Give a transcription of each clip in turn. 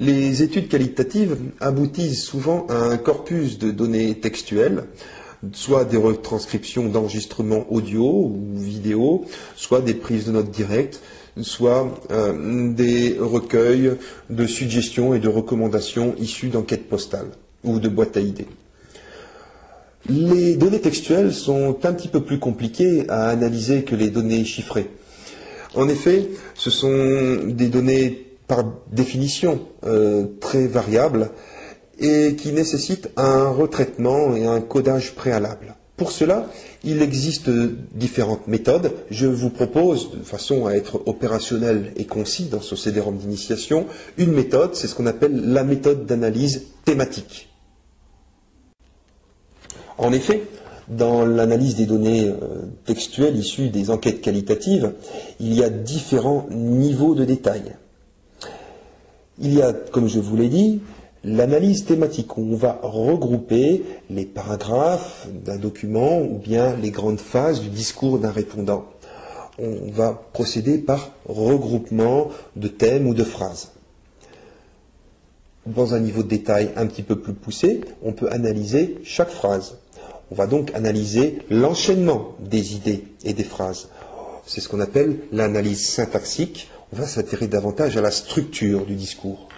Les études qualitatives aboutissent souvent à un corpus de données textuelles, soit des retranscriptions d'enregistrements audio ou vidéo, soit des prises de notes directes, soit euh, des recueils de suggestions et de recommandations issues d'enquêtes postales ou de boîtes à idées. Les données textuelles sont un petit peu plus compliquées à analyser que les données chiffrées. En effet, ce sont des données par définition euh, très variables et qui nécessitent un retraitement et un codage préalable. Pour cela, il existe différentes méthodes. Je vous propose, de façon à être opérationnel et concis dans ce CD-ROM d'initiation, une méthode, c'est ce qu'on appelle la méthode d'analyse thématique. En effet, dans l'analyse des données euh, textuelles issues des enquêtes qualitatives, il y a différents niveaux de détail. Il y a, comme je vous l'ai dit, l'analyse thématique où on va regrouper les paragraphes d'un document ou bien les grandes phases du discours d'un répondant. On va procéder par regroupement de thèmes ou de phrases. Dans un niveau de détail un petit peu plus poussé, on peut analyser chaque phrase. On va donc analyser l'enchaînement des idées et des phrases. C'est ce qu'on appelle l'analyse syntaxique. On va s'intéresser davantage à la structure du discours.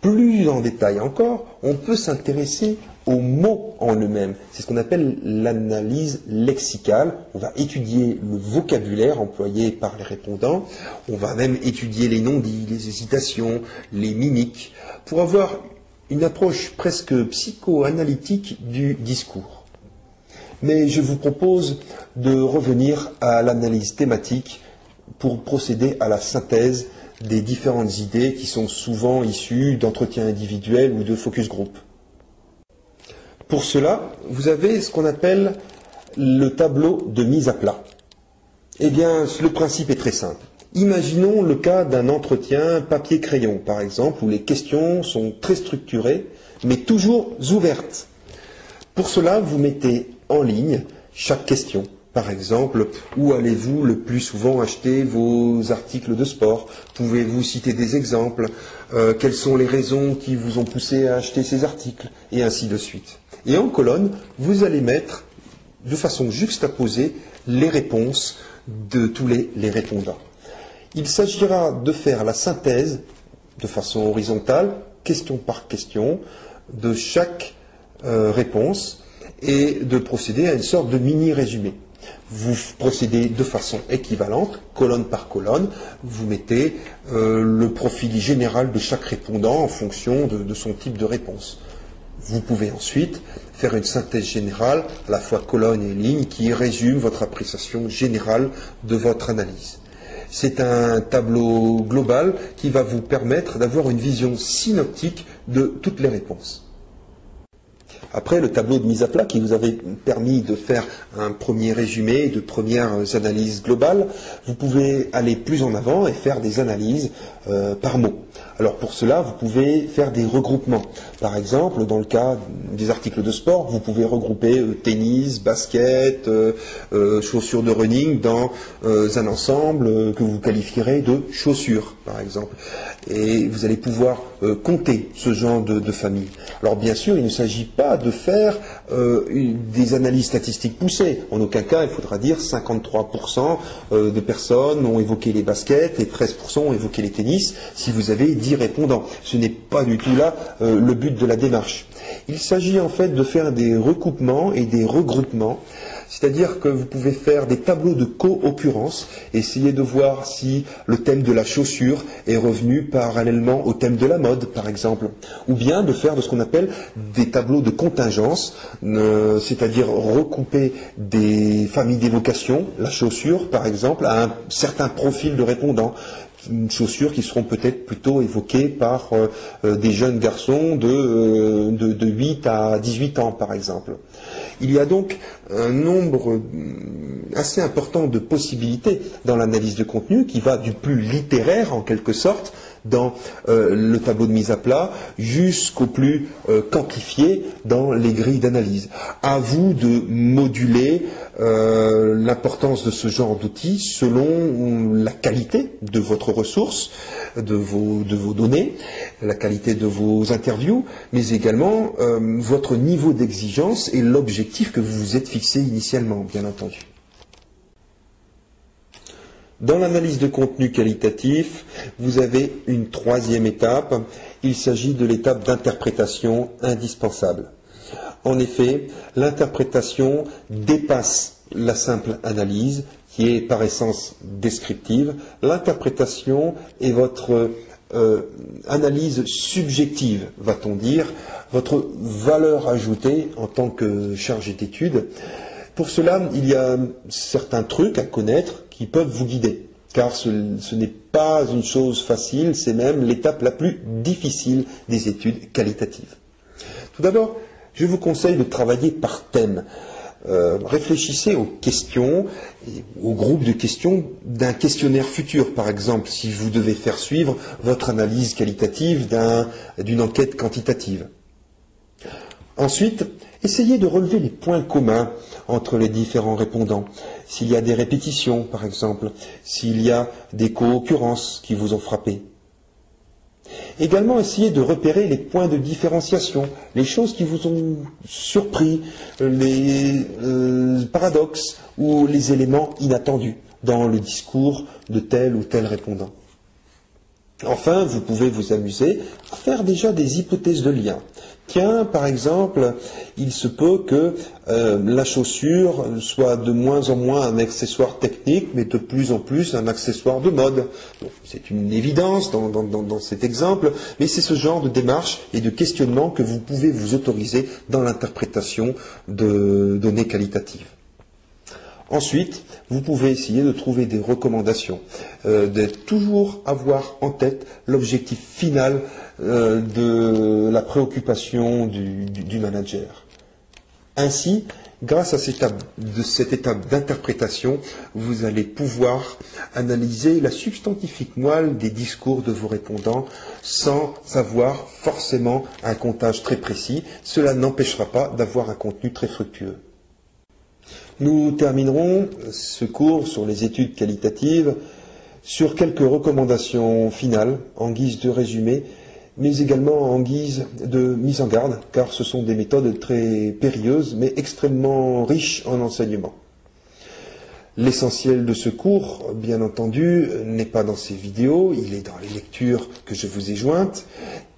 Plus en détail encore, on peut s'intéresser aux mots en eux-mêmes. C'est ce qu'on appelle l'analyse lexicale. On va étudier le vocabulaire employé par les répondants. On va même étudier les non-dits, les hésitations, les mimiques, pour avoir une approche presque psychoanalytique du discours. Mais je vous propose de revenir à l'analyse thématique pour procéder à la synthèse des différentes idées qui sont souvent issues d'entretiens individuels ou de focus group. Pour cela, vous avez ce qu'on appelle le tableau de mise à plat. Eh bien, le principe est très simple. Imaginons le cas d'un entretien papier-crayon, par exemple, où les questions sont très structurées, mais toujours ouvertes. Pour cela, vous mettez en ligne chaque question. Par exemple, où allez-vous le plus souvent acheter vos articles de sport? Pouvez-vous citer des exemples? Euh, Quelles sont les raisons qui vous ont poussé à acheter ces articles? Et ainsi de suite. Et en colonne, vous allez mettre de façon juxtaposée les réponses de tous les répondants. Il s'agira de faire la synthèse de façon horizontale, question par question, de chaque euh, réponse et de procéder à une sorte de mini-résumé. Vous procédez de façon équivalente, colonne par colonne, vous mettez euh, le profil général de chaque répondant en fonction de son type de réponse. Vous pouvez ensuite faire une synthèse générale, à la fois colonne et ligne, qui résume votre appréciation générale de votre analyse. C'est un tableau global qui va vous permettre d'avoir une vision synoptique de toutes les réponses. Après, le tableau de mise à plat qui vous avait permis de faire un premier résumé, de premières analyses globales, vous pouvez aller plus en avant et faire des analyses euh, par mot. Alors pour cela, vous pouvez faire des regroupements. Par exemple, dans le cas des articles de sport, vous pouvez regrouper euh, tennis, basket, euh, chaussures de running dans un ensemble que vous qualifierez de chaussures, par exemple. Et vous allez pouvoir compter ce genre de, de famille. Alors bien sûr, il ne s'agit pas de faire euh, des analyses statistiques poussées. En aucun cas, il faudra dire 53% euh, de personnes ont évoqué les baskets et 13% ont évoqué les tennis si vous avez 10 répondants. Ce n'est pas du tout là euh, le but de la démarche. Il s'agit en fait de faire des recoupements et des regroupements c'est-à-dire que vous pouvez faire des tableaux de co-occurrence, essayer de voir si le thème de la chaussure est revenu parallèlement au thème de la mode, par exemple. Ou bien de faire de ce qu'on appelle des tableaux de contingence, c'est-à-dire recouper des familles d'évocation, la chaussure, par exemple, à un certain profil de répondant chaussures qui seront peut-être plutôt évoquées par euh, euh, des jeunes garçons de, de, 8 à 18 ans, par exemple. Il y a donc un nombre assez important de possibilités dans l'analyse de contenu qui va du plus littéraire, en quelque sorte, dans euh, le tableau de mise à plat jusqu'au plus euh, quantifié dans les grilles d'analyse. À vous de moduler euh, l'importance de ce genre d'outils selon la qualité de votre ressource, de vos, de vos données, la qualité de vos interviews, mais également votre niveau d'exigence et l'objectif que vous vous êtes fixé initialement, bien entendu. Dans l'analyse de contenu qualitatif, vous avez une troisième étape. Il s'agit de l'étape d'interprétation indispensable. En effet, l'interprétation dépasse la simple analyse, qui est par essence descriptive. L'interprétation est votre euh, analyse subjective, va-t-on dire, votre valeur ajoutée en tant que chargé d'études. Pour cela, il y a certains trucs à connaître qui peuvent vous guider, car ce, n'est pas une chose facile, c'est même l'étape la plus difficile des études qualitatives. Tout d'abord, je vous conseille de travailler par thème. Euh, réfléchissez aux questions, aux groupes de questions d'un questionnaire futur, par exemple, si vous devez faire suivre votre analyse qualitative d'une enquête quantitative. Ensuite, essayez de relever les points communs entre les différents répondants. S'il y a des répétitions, par exemple, s'il y a des co-occurrences qui vous ont frappé. Également, essayez de repérer les points de différenciation, les choses qui vous ont surpris, les euh, paradoxes ou les éléments inattendus dans le discours de tel ou tel répondant. Enfin, vous pouvez vous amuser à faire déjà des hypothèses de lien. Tiens, par exemple, il se peut que euh, la chaussure soit de moins en moins un accessoire technique, mais de plus en plus un accessoire de mode. c'est une évidence dans, dans cet exemple, mais c'est ce genre de démarche et de questionnement que vous pouvez vous autoriser dans l'interprétation de données qualitatives. Ensuite, vous pouvez essayer de trouver des recommandations, euh, de toujours avoir en tête l'objectif final euh, de la préoccupation du, manager. Ainsi, grâce à cette étape, d'interprétation, vous allez pouvoir analyser la substantifique moelle des discours de vos répondants sans avoir forcément un comptage très précis. Cela n'empêchera pas d'avoir un contenu très fructueux. Nous terminerons ce cours sur les études qualitatives sur quelques recommandations finales en guise de résumé, mais également en guise de mise en garde, car ce sont des méthodes très périlleuses, mais extrêmement riches en enseignements. L'essentiel de ce cours, bien entendu, n'est pas dans ces vidéos, il est dans les lectures que je vous ai jointes.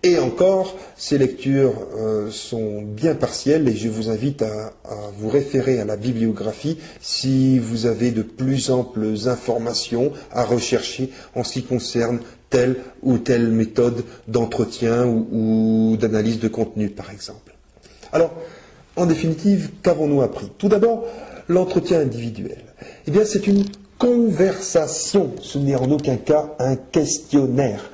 Et encore, ces lectures euh, sont bien partielles et je vous invite à, vous référer à la bibliographie si vous avez de plus amples informations à rechercher en ce qui concerne telle ou telle méthode d'entretien ou d'analyse de contenu, par exemple. Alors, en définitive, qu'avons-nous appris? Tout d'abord, l'entretien individuel. Eh bien, c'est une conversation, ce n'est en aucun cas un questionnaire.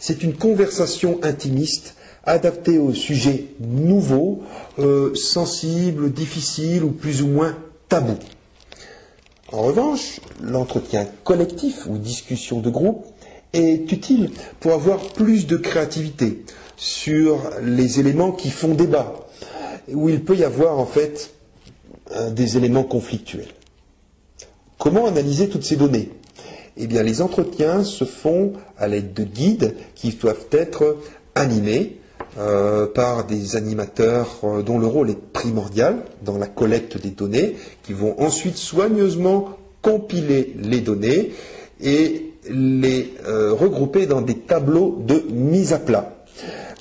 C'est une conversation intimiste adaptée aux sujets nouveaux, euh, sensibles, difficiles ou plus ou moins tabous. En revanche, l'entretien collectif ou discussion de groupe est utile pour avoir plus de créativité sur les éléments qui font débat, où il peut y avoir en fait des éléments conflictuels. Comment analyser toutes ces données? Eh bien, les entretiens se font à l'aide de guides qui doivent être animés euh, par des animateurs euh, dont le rôle est primordial dans la collecte des données, qui vont ensuite soigneusement compiler les données et les euh, regrouper dans des tableaux de mise à plat.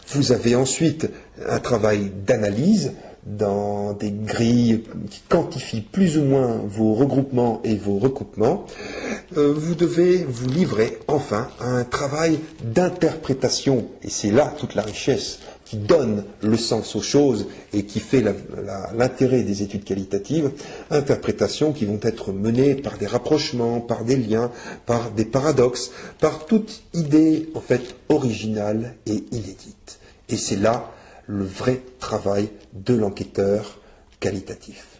Vous avez ensuite un travail d'analyse dans des grilles qui quantifient plus ou moins vos regroupements et vos recoupements, euh, vous devez vous livrer enfin à un travail d'interprétation, et c'est là toute la richesse qui donne le sens aux choses et qui fait l'intérêt des études qualitatives, interprétations qui vont être menées par des rapprochements, par des liens, par des paradoxes, par toute idée en fait originale et inédite. Et c'est là le vrai travail de l'enquêteur qualitatif.